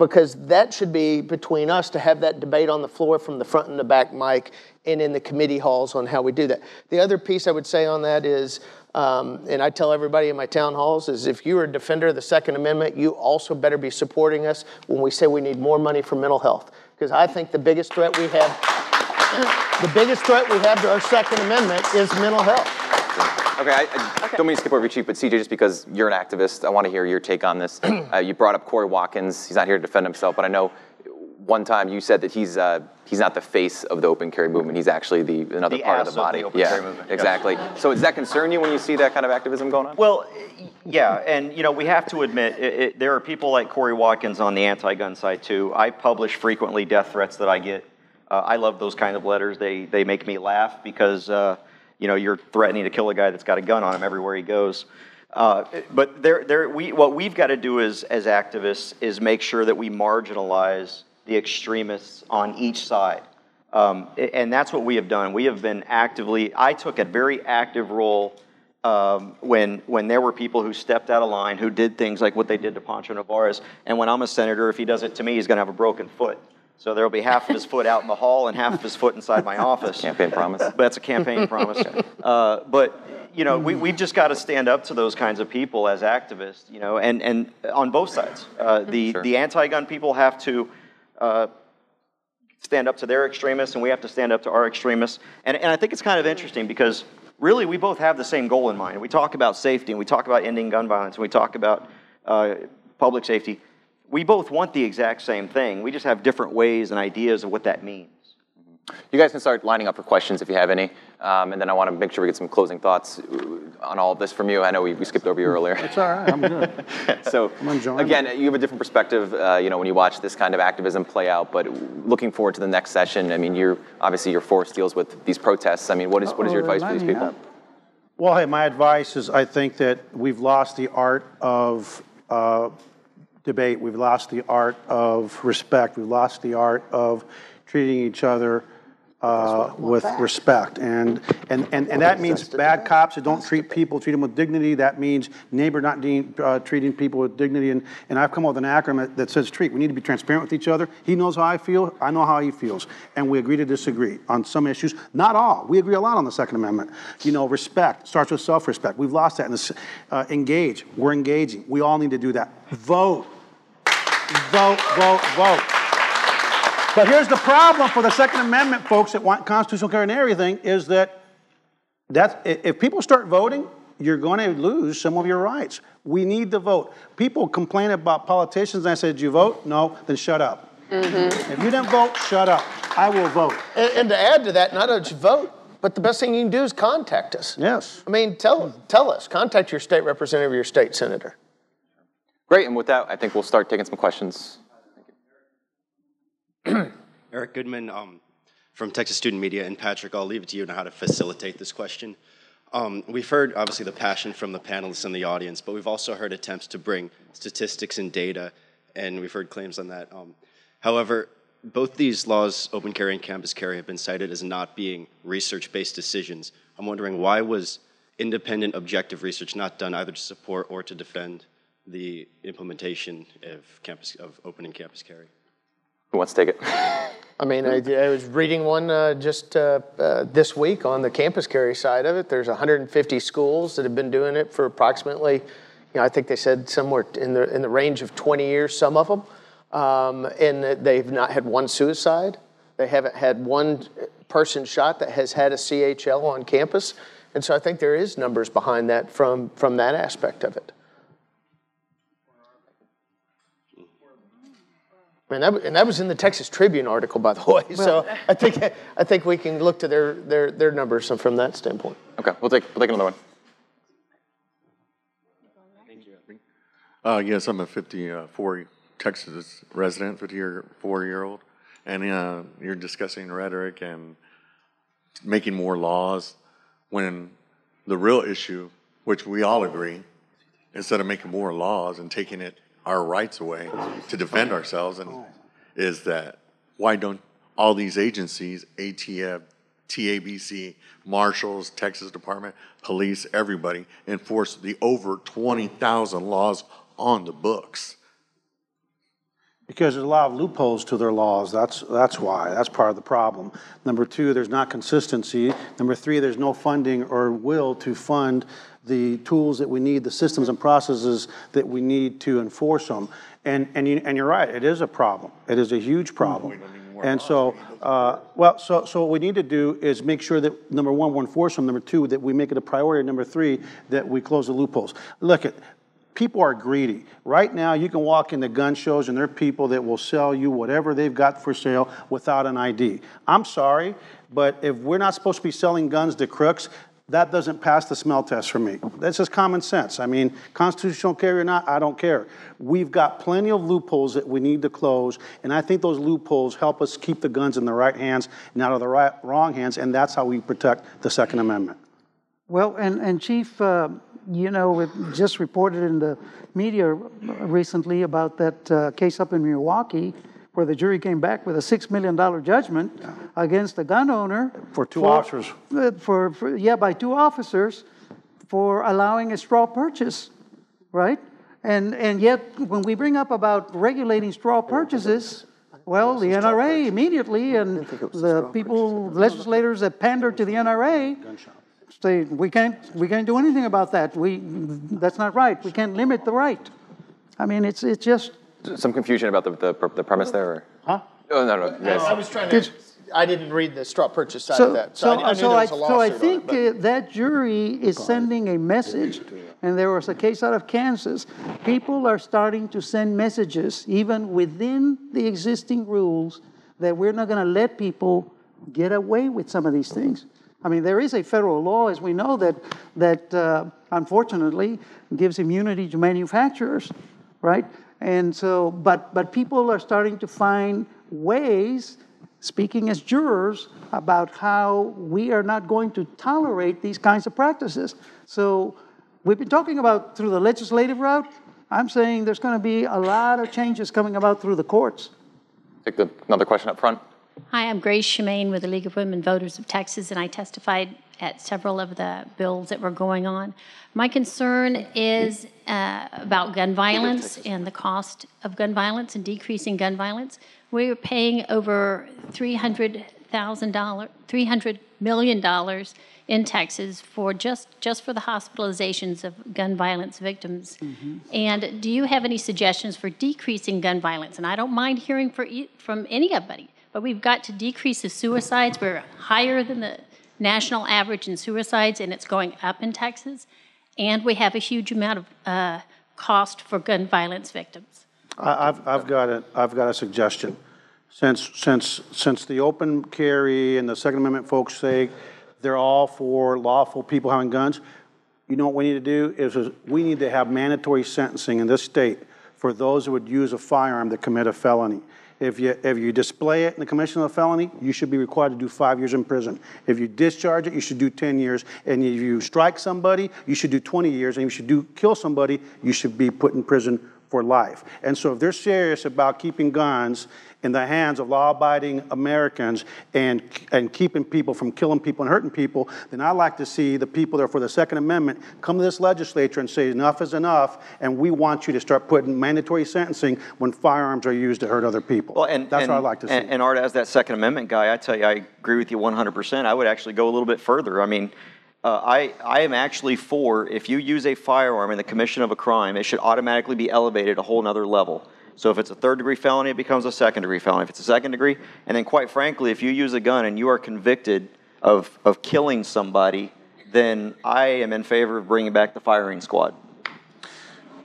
Because that should be between us to have that debate on the floor from the front and the back mic and in the committee halls on how we do that. The other piece I would say on that is, um, and I tell everybody in my town halls, is if you are a defender of the Second Amendment, you also better be supporting us when we say we need more money for mental health. Because I think the biggest threat we have, the biggest threat we have to our Second Amendment is mental health. Okay, I, I don't mean to skip over you, Chief, but CJ, just because you're an activist, I want to hear your take on this. uh, you brought up Kory Watkins. He's not here to defend himself, but I know one time you said that he's uh, he's not the face of the open carry movement. He's actually the another The part of ass the of the body. open yeah, carry movement, yes. exactly. So does that concern you when you see that kind of activism going on? Well, yeah, and you know we have to admit it, it, there are people like Kory Watkins on the anti-gun side too. I publish frequently death threats that I get. Uh, I love those kind of letters. They they make me laugh because uh, you know you're threatening to kill a guy that's got a gun on him everywhere he goes. Uh, but there, there, we, what we've got to do as, as activists is make sure that we marginalize the extremists on each side. Um, and that's what we have done. We have been actively, I took a very active role um, when, when there were people who stepped out of line, who did things like what they did to Poncho Nevarez. And when I'm a senator, if he does it to me, he's going to have a broken foot. So there will be half of his foot out in the hall and half of his foot inside my office. Campaign promise. But that's a campaign promise. Uh, but you know, we, we've just got to stand up to those kinds of people as activists. You know, and and on both sides, uh, the Sure. the anti-gun people have to. Uh, stand up to their extremists and we have to stand up to our extremists. And, and I think it's kind of interesting because really we both have the same goal in mind. We talk about safety and we talk about ending gun violence and we talk about uh, public safety. We both want the exact same thing. We just have different ways and ideas of what that means. You guys can start lining up for questions if you have any, um, and then I want to make sure we get some closing thoughts uh, on all of this from you. I know we, we skipped over you earlier. It's all right, I'm good. So enjoying again, you have a different perspective, uh, you know, when you watch this kind of activism play out. But looking forward to the next session. I mean, you're obviously your force deals with these protests. I mean, what is what is your advice for these people? lining Well, hey, my advice is I think that we've lost the art of uh, debate. We've lost the art of respect. We've lost the art of treating each other uh, with respect. And, and, and, and that means bad cops that don't treat people, treat them with dignity. That means neighbor not dean, uh, treating people with dignity. And, and I've come up with an acronym that- says treat. We need to be transparent with each other. He knows how I feel. I know how he feels. And we agree to disagree on some issues. Not all. We agree a lot on the Second Amendment. You know, respect starts with self-respect. We've lost that. And uh, engage. We're engaging. We all need to do that. Vote. Vote, vote, vote. But here's the problem for the Second Amendment folks that want constitutional carry and everything is that that's, if people start voting, you're going to lose some of your rights. We need to vote. People complain about politicians, and I said, "Did you vote? No, then shut up. Mm-hmm. If you didn't vote, shut up. I will vote. And, and to add to that, not only vote, but the best thing you can do is contact us. Yes. I mean, tell, tell us, contact your state representative, or your state senator. Great. And with that, I think we'll start taking some questions. Eric Goodman um, from Texas Student Media. And Patrick, I'll leave it to you on how to facilitate this question. Um, we've heard, obviously, the passion from the panelists and the audience, but we've also heard attempts to bring statistics and data, and we've heard claims on that. Um, however, both these laws, open carry and campus carry, have been cited as not being research-based decisions. I'm wondering why was independent, objective research not done either to support or to defend the implementation of campus of open and campus carry? Who wants to take it? I mean, I, I was reading one uh, just uh, uh, this week on the campus carry side of it. There's 150 schools that have been doing it for approximately, you know, I think they said somewhere in the in the range of 20 years, some of them, um, and they've not had one suicide. They haven't had one person shot that has had a CHL on campus, and so I think there is numbers behind that from from that aspect of it. And that, and that was in the Texas Tribune article, by the way. so I think I think we can look to their their their numbers from that standpoint. Okay, we'll take we'll take another one. Thank you. Uh, yes, I'm a 54 Texas resident, 54 year old, and uh, you're discussing rhetoric and making more laws when the real issue, which we all agree, instead of making more laws and taking it our rights away to defend ourselves, and is that why don't all these agencies, ATF, TABC, marshals, Texas Department, police, everybody, enforce the over 20,000 laws on the books? Because there's a lot of loopholes to their laws, that's, that's why, that's part of the problem. Number two, there's not consistency. Number three, there's no funding or will to fund the tools that we need, the systems and processes that we need to enforce them. And, and you, and you're right, it is a problem. It is a huge problem. And so, uh, well, so, so what we need to do is make sure that, number one, we enforce them, number two, that we make it a priority, number three, that we close the loopholes. Look, at people are greedy. Right now, you can walk into gun shows and there are people that will sell you whatever they've got for sale without an ID. I'm sorry, but if we're not supposed to be selling guns to crooks, that doesn't pass the smell test for me. That's just common sense. I mean, constitutional carry or not, I don't care. We've got plenty of loopholes that we need to close, and I think those loopholes help us keep the guns in the right hands and out of the right, wrong hands, and that's how we protect the Second Amendment. Well, and, and Chief, uh, you know, it just reported in the media recently about that uh, case up in Milwaukee where the jury came back with a $6 million judgment against the gun owner. For two officers. uh, For, for, yeah, by two officers for allowing a straw purchase, right? And, and yet, when we bring up about regulating straw purchases, well, the NRA immediately and the people, legislators that pander to the NRA say, we can't, we can't do anything about that. We, that's not right. We can't limit the right. I mean, it's, it's just, Some confusion about the, the, the premise there? Or? Huh? Oh, no, no. you No, guys- I was trying to, I didn't read the straw purchase side of that. so, I, I knew so there I, was a so I lawsuit on think it, uh, that jury is sending a message, and there was a case out of Kansas. People are starting to send messages, even within the existing rules, that we're not going to let people get away with some of these things. I mean, there is a federal law, as we know, that that uh, unfortunately gives immunity to manufacturers, right? And so, but but people are starting to find ways speaking as jurors about how we are not going to tolerate these kinds of practices. So we've been talking about through the legislative route. I'm saying there's going to be a lot of changes coming about through the courts. Take the, another question up front. Hi, I'm Grace Shemaine with the League of Women Voters of Texas, and I testified at several of the bills that were going on. My concern is uh, about gun violence and the cost of gun violence and decreasing gun violence. We're paying over $300,000, $300 million in Texas for just, just for the hospitalizations of gun violence victims. And do you have any suggestions for decreasing gun violence? And I don't mind hearing for, e- from anybody, but we've got to decrease the suicides. We're higher than the national average in suicides, and it's going up in Texas. And we have a huge amount of uh, cost for gun violence victims. I've, I've got a, I've got a suggestion. Since, since, since the open carry and the Second Amendment folks say they're all for lawful people having guns, you know what we need to do is we need to have mandatory sentencing in this state for those who would use a firearm to commit a felony. If you, if you display it in the commission of a felony, you should be required to do five years in prison. If you discharge it, you should do 10 years. And if you strike somebody, you should do 20 years. And if you do, kill somebody, you should be put in prison for life. And so if they're serious about keeping guns in the hands of law-abiding Americans and, and keeping people from killing people and hurting people, then I'd like to see the people that are for the Second Amendment come to this legislature and say enough is enough, and we want you to start putting mandatory sentencing when firearms are used to hurt other people. Well, and That's and, what I'd like to see. And, and Art, as that Second Amendment guy, I tell you, I agree with you 100%. I would actually go a little bit further. I mean, uh, I, I am actually for if you use a firearm in the commission of a crime, it should automatically be elevated a whole nother level. So if it's a third degree felony, it becomes a second degree felony. If it's a second degree, and then quite frankly, if you use a gun and you are convicted of, of killing somebody, then I am in favor of bringing back the firing squad.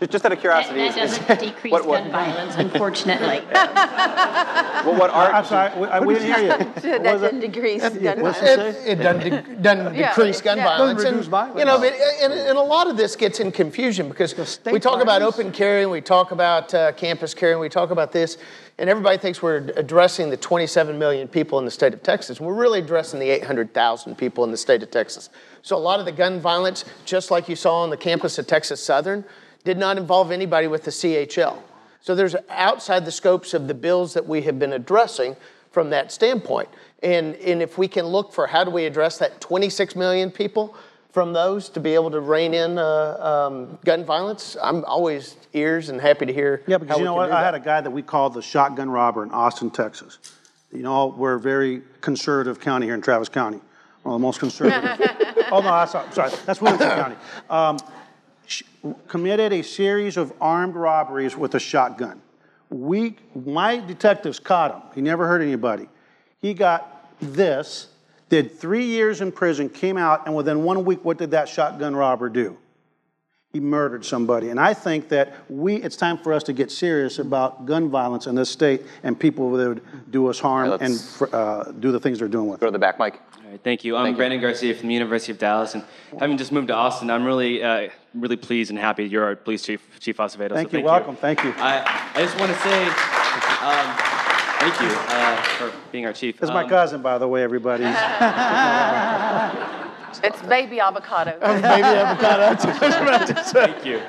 Just, just out of curiosity, that is- is- doesn't decrease what, what, gun violence, unfortunately. well, what are, I'm sorry, we, I- we didn't hear you. That was it? didn't decrease gun What's violence. it It, it doesn't, de- doesn't Yeah, decrease gun yeah. violence. Doesn't and, reduce violence. You know, but, and, and a lot of this gets in confusion because we talk about open carry and we talk about uh, campus carry and we talk about this, and everybody thinks we're addressing the 27 million people in the state of Texas. We're really addressing the 800,000 people in the state of Texas. So a lot of the gun violence, just like you saw on the campus of Texas Southern, did not involve anybody with the CHL. So there's outside the scopes of the bills that we have been addressing from that standpoint. And, and if we can look for how do we address that 26 million people from those to be able to rein in uh, um, gun violence, I'm always ears and happy to hear. Yeah, because how you we know what? I had a guy that we called the shotgun robber in Austin, Texas. You know, we're a very conservative county here in Travis County. One of the most conservative. oh, no, that's, I'm sorry. That's Williamson County. Um, sh- committed a series of armed robberies with a shotgun. We, my detectives caught him. He never hurt anybody. He got this, did three years in prison, came out, and within one week, what did that shotgun robber do? he murdered somebody. And I think that we, it's time for us to get serious about gun violence in this state and people that would do us harm Yeah, and uh, do the things they're doing with go to the back, mic. All right, thank you. I'm Thank you. Brandon Garcia from the University of Dallas, and having just moved to Austin, I'm really, uh, really pleased and happy you're our police chief, Chief Acevedo. so Thank you, welcome, thank you. I, I just want to say, um, thank you uh, for being our chief. This is my Um, cousin, by the way, everybody. It's baby avocado. Maybe avocado. That's what I was about to say. Thank you.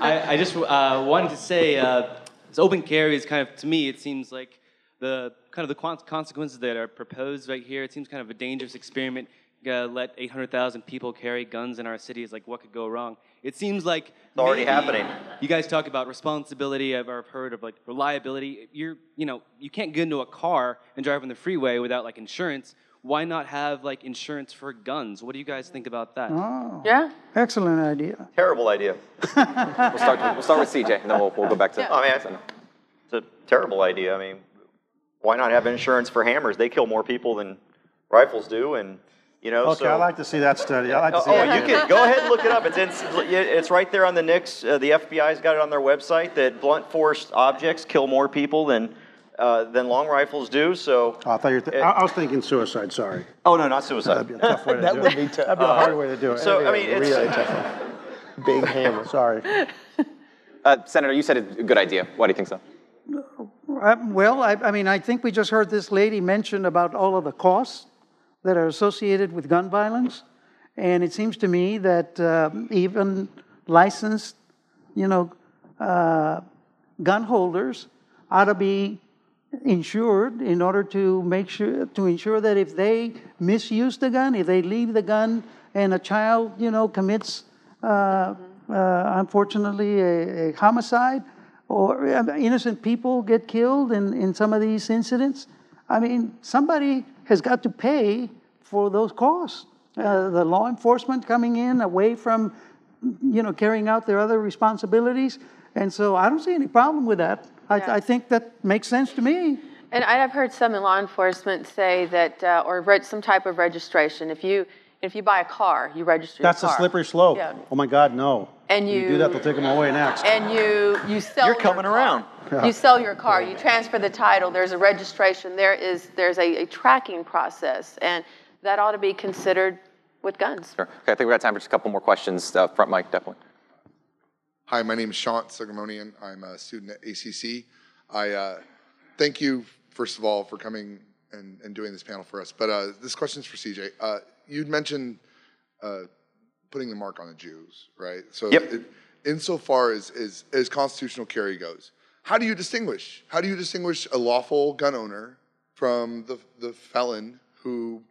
I, I just uh, wanted to say, uh, this open carry is kind of, to me, it seems like the kind of the consequences that are proposed right here. It seems kind of a dangerous experiment. Uh, let 800,000 people carry guns in our city is like what could go wrong. It seems like It's already happening. You guys talk about responsibility. I've, I've heard of like reliability. You're, you know, you can't get into a car and drive on the freeway without like insurance. Why not have like insurance for guns? What do you guys think about that? Oh, Yeah? Excellent idea. Terrible idea. We'll start, we'll start with CJ, and then we'll, we'll go back to. I mean, it's a terrible idea. I mean, why not have insurance for hammers? They kill more people than rifles do, and you know. Okay, so, I'd like to see that study. I'd like to Oh, see oh, that. you can go ahead and look it up. It's in, it's right there on the NICS. Uh, the FBI's got it on their website that blunt force objects kill more people than uh, than long rifles do. So, Oh, I thought you were, th- I I was thinking suicide, sorry. oh no, not suicide. That'd be a tough way to That do would it. be tough. That'd be a hard way to do it. So I mean, it's really tough. Big hammer. Sorry. Uh, Senator, you said it's a good idea. Why do you think so? Uh, Well, I, I mean, I think we just heard this lady mention about all of the costs that are associated with gun violence. And it seems to me that um, even licensed, you know, uh, gun holders ought to be insured in order to make sure, to ensure that if they misuse the gun, if they leave the gun and a child, you know, commits, uh, uh, unfortunately, a, a homicide, or uh, innocent people get killed in, in some of these incidents. I mean, somebody has got to pay for those costs. Uh, the law enforcement coming in away from, you know, carrying out their other responsibilities. And so I don't see any problem with that. I, Yeah. I think that makes sense to me. And I've heard some in law enforcement say that, uh, or reg- some type of registration. If you if you buy a car, you register That's your a slippery slope. Yeah. Oh my God, no. And You do that, they'll take them away next. And you you sell. You're your coming car. around. You sell your car. You transfer the title. There's a registration. There is there's a, a tracking process, and that ought to be considered with guns. Sure. Okay, I think we got time for just a couple more questions. Uh, front mic, definitely. Hi, my name is Sean Sugamonian. I'm a student at ACC. I uh, thank you, first of all, for coming and, and doing this panel for us. But uh, this question is for CJ. Uh, you'd mentioned uh, putting the mark on the Jews, right? So, Yep. it, insofar as, as, as constitutional carry goes, how do you distinguish? How do you distinguish a lawful gun owner from the, the felon who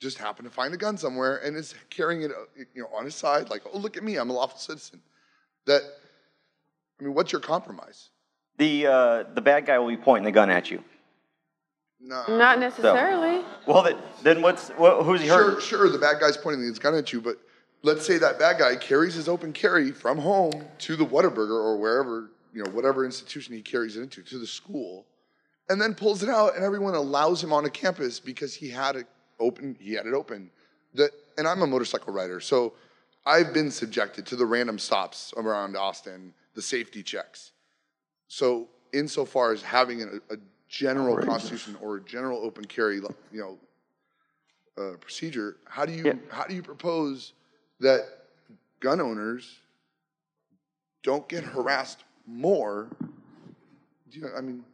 just happened to find a gun somewhere and is carrying it, you know, on his side, like, oh, look at me, I'm a lawful citizen. That, I mean, what's your compromise? The uh, the bad guy will be pointing the gun at you. No. Not necessarily. Well, then, then what's what, who's he Sure, sure, the bad guy's pointing his gun at you, but let's say that bad guy carries his open carry from home to the Whataburger or wherever, you know, whatever institution he carries it into, to the school, and then pulls it out and everyone allows him onto campus because he had it open, he had it open. That, and I'm a motorcycle rider, so I've been subjected to the random stops around Austin, the safety checks. So, insofar as having a, a general constitution or a general open carry, you know, uh, procedure, how do you how do you propose that gun owners don't get harassed more? Do you, I mean,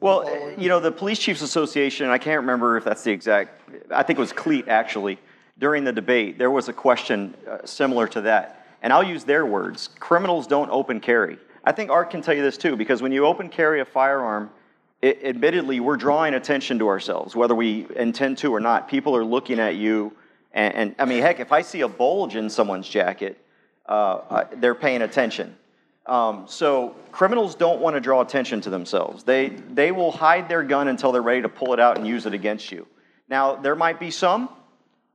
Well, you know, the Police Chiefs Association, I can't remember if that's the exact, I think it was CLEAT actually, during the debate, there was a question uh, similar to that. And I'll use their words criminals don't open carry. I think Art can tell you this too, because when you open carry a firearm, it, admittedly, we're drawing attention to ourselves, whether we intend to or not. People are looking at you. And, and I mean, heck, if I see a bulge in someone's jacket, uh, they're paying attention. Um, so criminals don't want to draw attention to themselves. They, they will hide their gun until they're ready to pull it out and use it against you. Now, there might be some.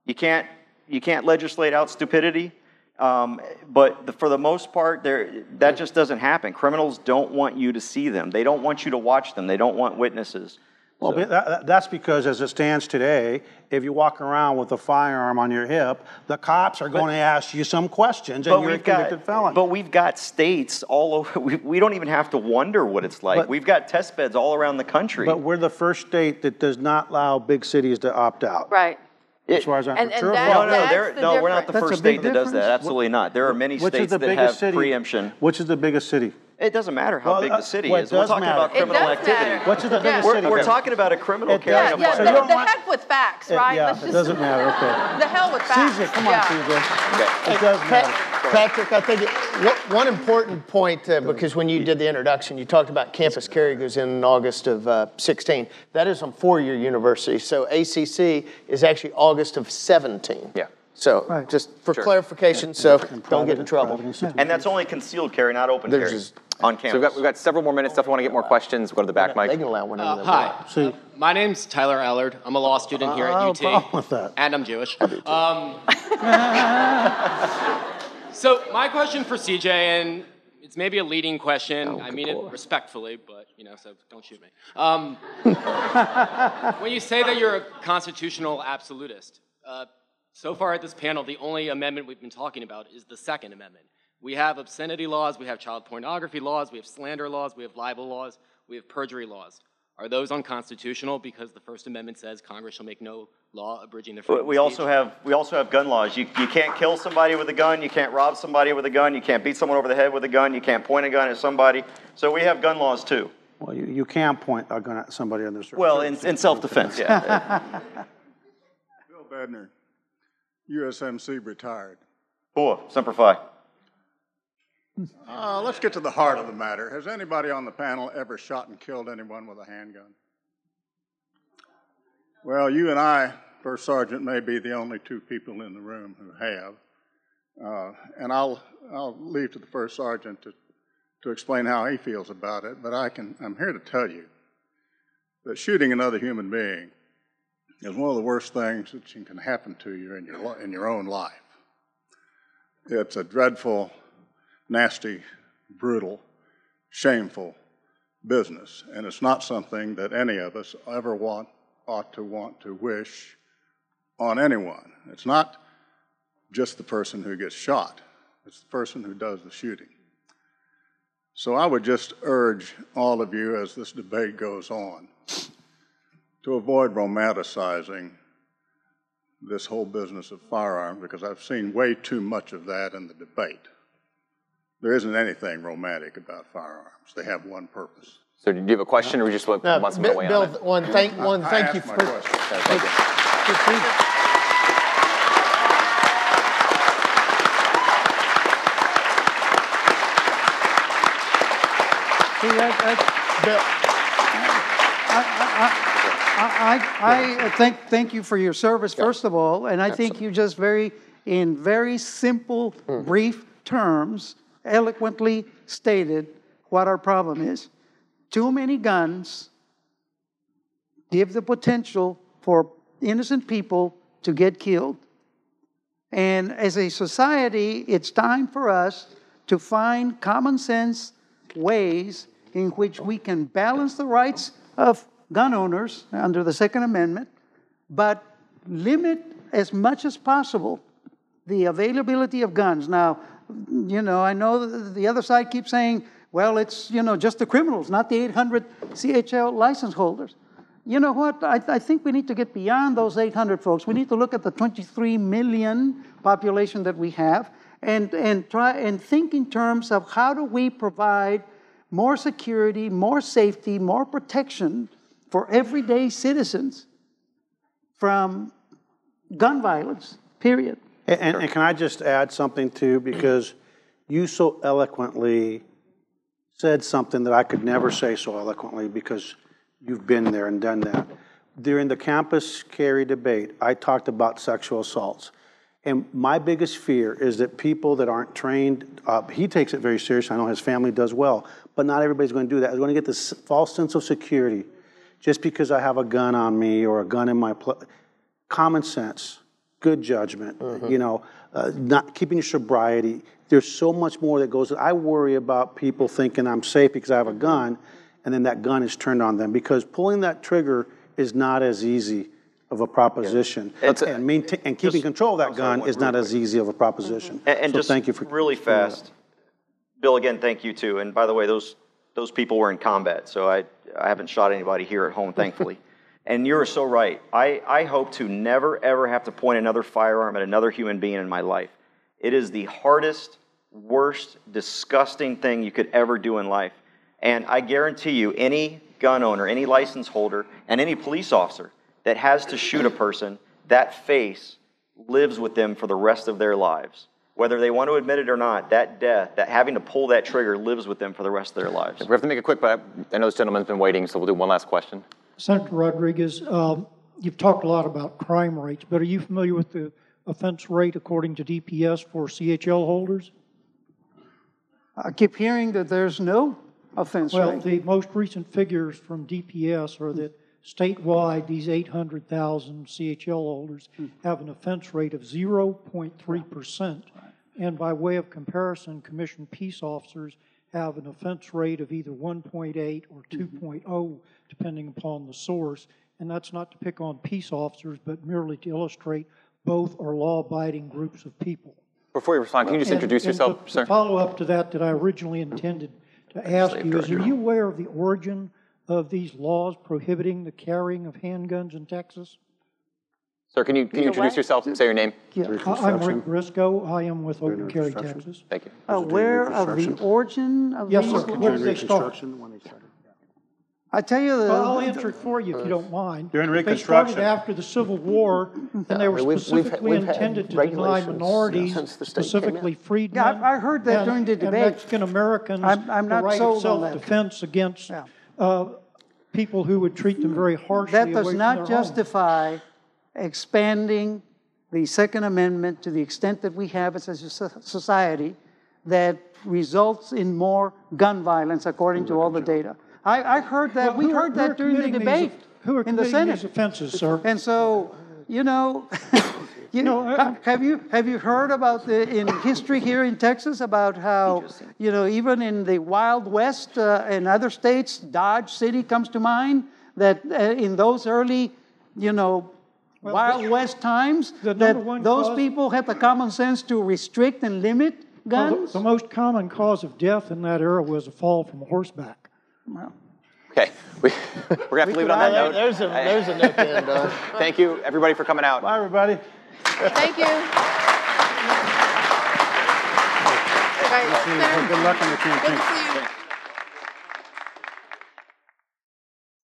You can't, you can't legislate out stupidity. Um, but the, for the most part, that just doesn't happen. Criminals don't want you to see them. They don't want you to watch them. They don't want witnesses. Well, but that, that- that's because as it stands today, if you walk around with a firearm on your hip, the cops are going to ask you some questions and you're a we've got, convicted felon. but we've got states all over. We, we don't even have to wonder what it's like. But- we've got test beds all around the country. But we're the first state that does not allow big cities to opt out. Right. As far as I'm And- and that- no, no, that's they're, the no, we're not the difference. first That's a state that does that. difference. Absolutely not. There are many Which states the that have city? preemption. Which is the biggest city? It doesn't matter how Well, big uh, the city well, it is. We're talking matter. about criminal activity. matter. Which is the Yeah. biggest We're, city? we're talking about a criminal It carrying Yeah, does a yeah, So the, the want- heck with facts, It- right? Yeah, Let's it just- doesn't matter, okay. The hell with facts. CJ, come on, Yeah. CJ. It does matter. Patrick, I think it, one- one important point, uh, because when you did the introduction, you talked about campus carry goes in in August of uh, 16. That is on four-year university, so ACC is actually August of 17. Yeah. So Right. just for clarification, so don't get in trouble. Private. And that's only concealed carry, not open There's carry just- on So campus. we've got, we've got several more minutes. If you want to get more questions, go to the back They mic. can allow whenever Uh, hi, want. See, my name's Tyler Allard. I'm a law student here at UT, have a problem with that. and I'm Jewish. Um, so my question for CJ, and it's maybe a leading question. I mean it respectfully, but you know, so don't shoot me. Um, when you say that you're a constitutional absolutist, uh, so far at this panel, the only amendment we've been talking about is the Second Amendment. We have obscenity laws, we have child pornography laws, we have slander laws, we have libel laws, we have perjury laws. Are those unconstitutional because the First Amendment says Congress shall make no law abridging the freedom We of also have we also have gun laws. You, you can't kill somebody with a gun. You can't rob somebody with a gun. You can't beat someone over the head with a gun. You can't point a gun at somebody. So we have gun laws too. well, you, you can point a gun at somebody on the street. Well, in, in self-defense, yeah. Bill Bednar, USMC retired. Boy, Semper Fi. Uh, let's get to the heart of the matter. Has anybody on the panel ever shot and killed anyone with a handgun? Well, you and I, First Sergeant, may be the only two people in the room who have. Uh, and I'll, I'll leave to the First Sergeant to, to explain how he feels about it, but I can, I'm here to tell you that shooting another human being is one of the worst things that can happen to you in your, in your own life. It's a dreadful, nasty, brutal, shameful business, and it's not something that any of us ever want, ought to want to wish on anyone. It's not just the person who gets shot, it's the person who does the shooting. So I would just urge all of you as this debate goes on to avoid romanticizing this whole business of firearms because I've seen way too much of that in the debate. There isn't anything romantic about firearms. They have one purpose. So do you have a question, or we just want, No, want someone to Bi- Bill, on it? one, thank, one, I thank you asked my for. question. Okay, thank you. See, I, Bill, I, I, I thank, thank you for your service, first of all, and I think you just very, in very simple, hmm. brief terms, eloquently stated what our problem is. Too many guns give the potential for innocent people to get killed. And as a society, it's time for us to find common sense ways in which we can balance the rights of gun owners under the Second Amendment, but limit as much as possible the availability of guns. Now, you know, I know the, the other side keeps saying, well, it's, you know, just the criminals, not the 800 CHL license holders. You know what? I, I think we need to get beyond those 800 folks. We need to look at the 23 million population that we have and, and try and think in terms of how do we provide more security, more safety, more protection for everyday citizens from gun violence, period. And, and, and can I just add something too? Because you so eloquently said something that I could never say so eloquently because you've been there and done that. During the campus carry debate, I talked about sexual assaults. And my biggest fear is that people that aren't trained, uh, he takes it very seriously. I know his family does well, but not everybody's going to do that. They're going to get this false sense of security just because I have a gun on me or a gun in my pl- common sense, good judgment, mm-hmm. you know, uh, not keeping your sobriety. There's so much more that goes. I worry about people thinking I'm safe because I have a mm-hmm. gun, and then that gun is turned on them because pulling that trigger is not as easy of a proposition, It's- and, maintain, and keeping control of that gun is not as easy of a mm-hmm. proposition. And, and so just thank you for really fast, Bill. Again, thank you too. And by the way, those those people were in combat, so I I haven't shot anybody here at home, thankfully. and you're so right. I I hope to never ever have to point another firearm at another human being in my life. It is the hardest, worst, disgusting thing you could ever do in life. And I guarantee you, any gun owner, any license holder, and any police officer that has to shoot a person, that face lives with them for the rest of their lives. Whether they want to admit it or not, that death, that having to pull that trigger lives with them for the rest of their lives. We have to make it quick, but I I know this gentleman's been waiting, so we'll do one last question. Senator Rodriguez, um, you've talked a lot about crime rates, but are you familiar with the offense rate according to DPS for CHL holders? I keep hearing that there's no offense Well, rate. the most recent figures from DPS are that statewide, these 800,000 CHL holders have an offense rate of 0.3%. And by way of comparison, commissioned peace officers have an offense rate of either 1.8 or 2.0, mm-hmm. depending upon the source. And that's not to pick on peace officers, but merely to illustrate both are law-abiding groups of people. Before you respond, can you just And- introduce and yourself, the- sir? The follow-up to that that I originally intended to ask you is, are you aware of the origin of these laws prohibiting the carrying of handguns in Texas? Sir, can you, can you introduce yourself and say your name? I- I'm Rick Briscoe. I am with Open Carry Texas. Thank you. Aware of the origin of Yes, these sir. Where did they start? I tell you, the, Well, I'll answer it for you if you don't mind. During They Reconstruction. started after the Civil War, and they were We've- we've- specifically we've had intended to deny regulations minorities, since the state came in. specifically freedmen. Yeah, I- I heard that and- during the debate. And Mexican Americans, I'm- I'm the not right sold of on that. self-defense against Yeah. uh, people who would treat them very harshly that away does from not their home. justify expanding the Second Amendment to the extent that we have as a society that results in more gun violence according to all the data. I, I heard that, Well, we who heard who are that during the debate these- Who are in the committing these Senate. offenses, sir? And so, you know, you No, I- have you have you heard about the in history here in Texas about how you know even in the Wild West uh, and other states, Dodge City comes to mind that uh, in those early, you know. Well, Wild West times, the that one those cause- people had the common sense to restrict and limit Well, the- guns. The most common cause of death in that era was a fall from a horseback. Well, Okay, we, we're gonna have to leave it on that note. There's a, there's a note to end on. Thank you, everybody, for coming out. Bye, everybody. Thank you. All right, Senator, Good luck on your campaign.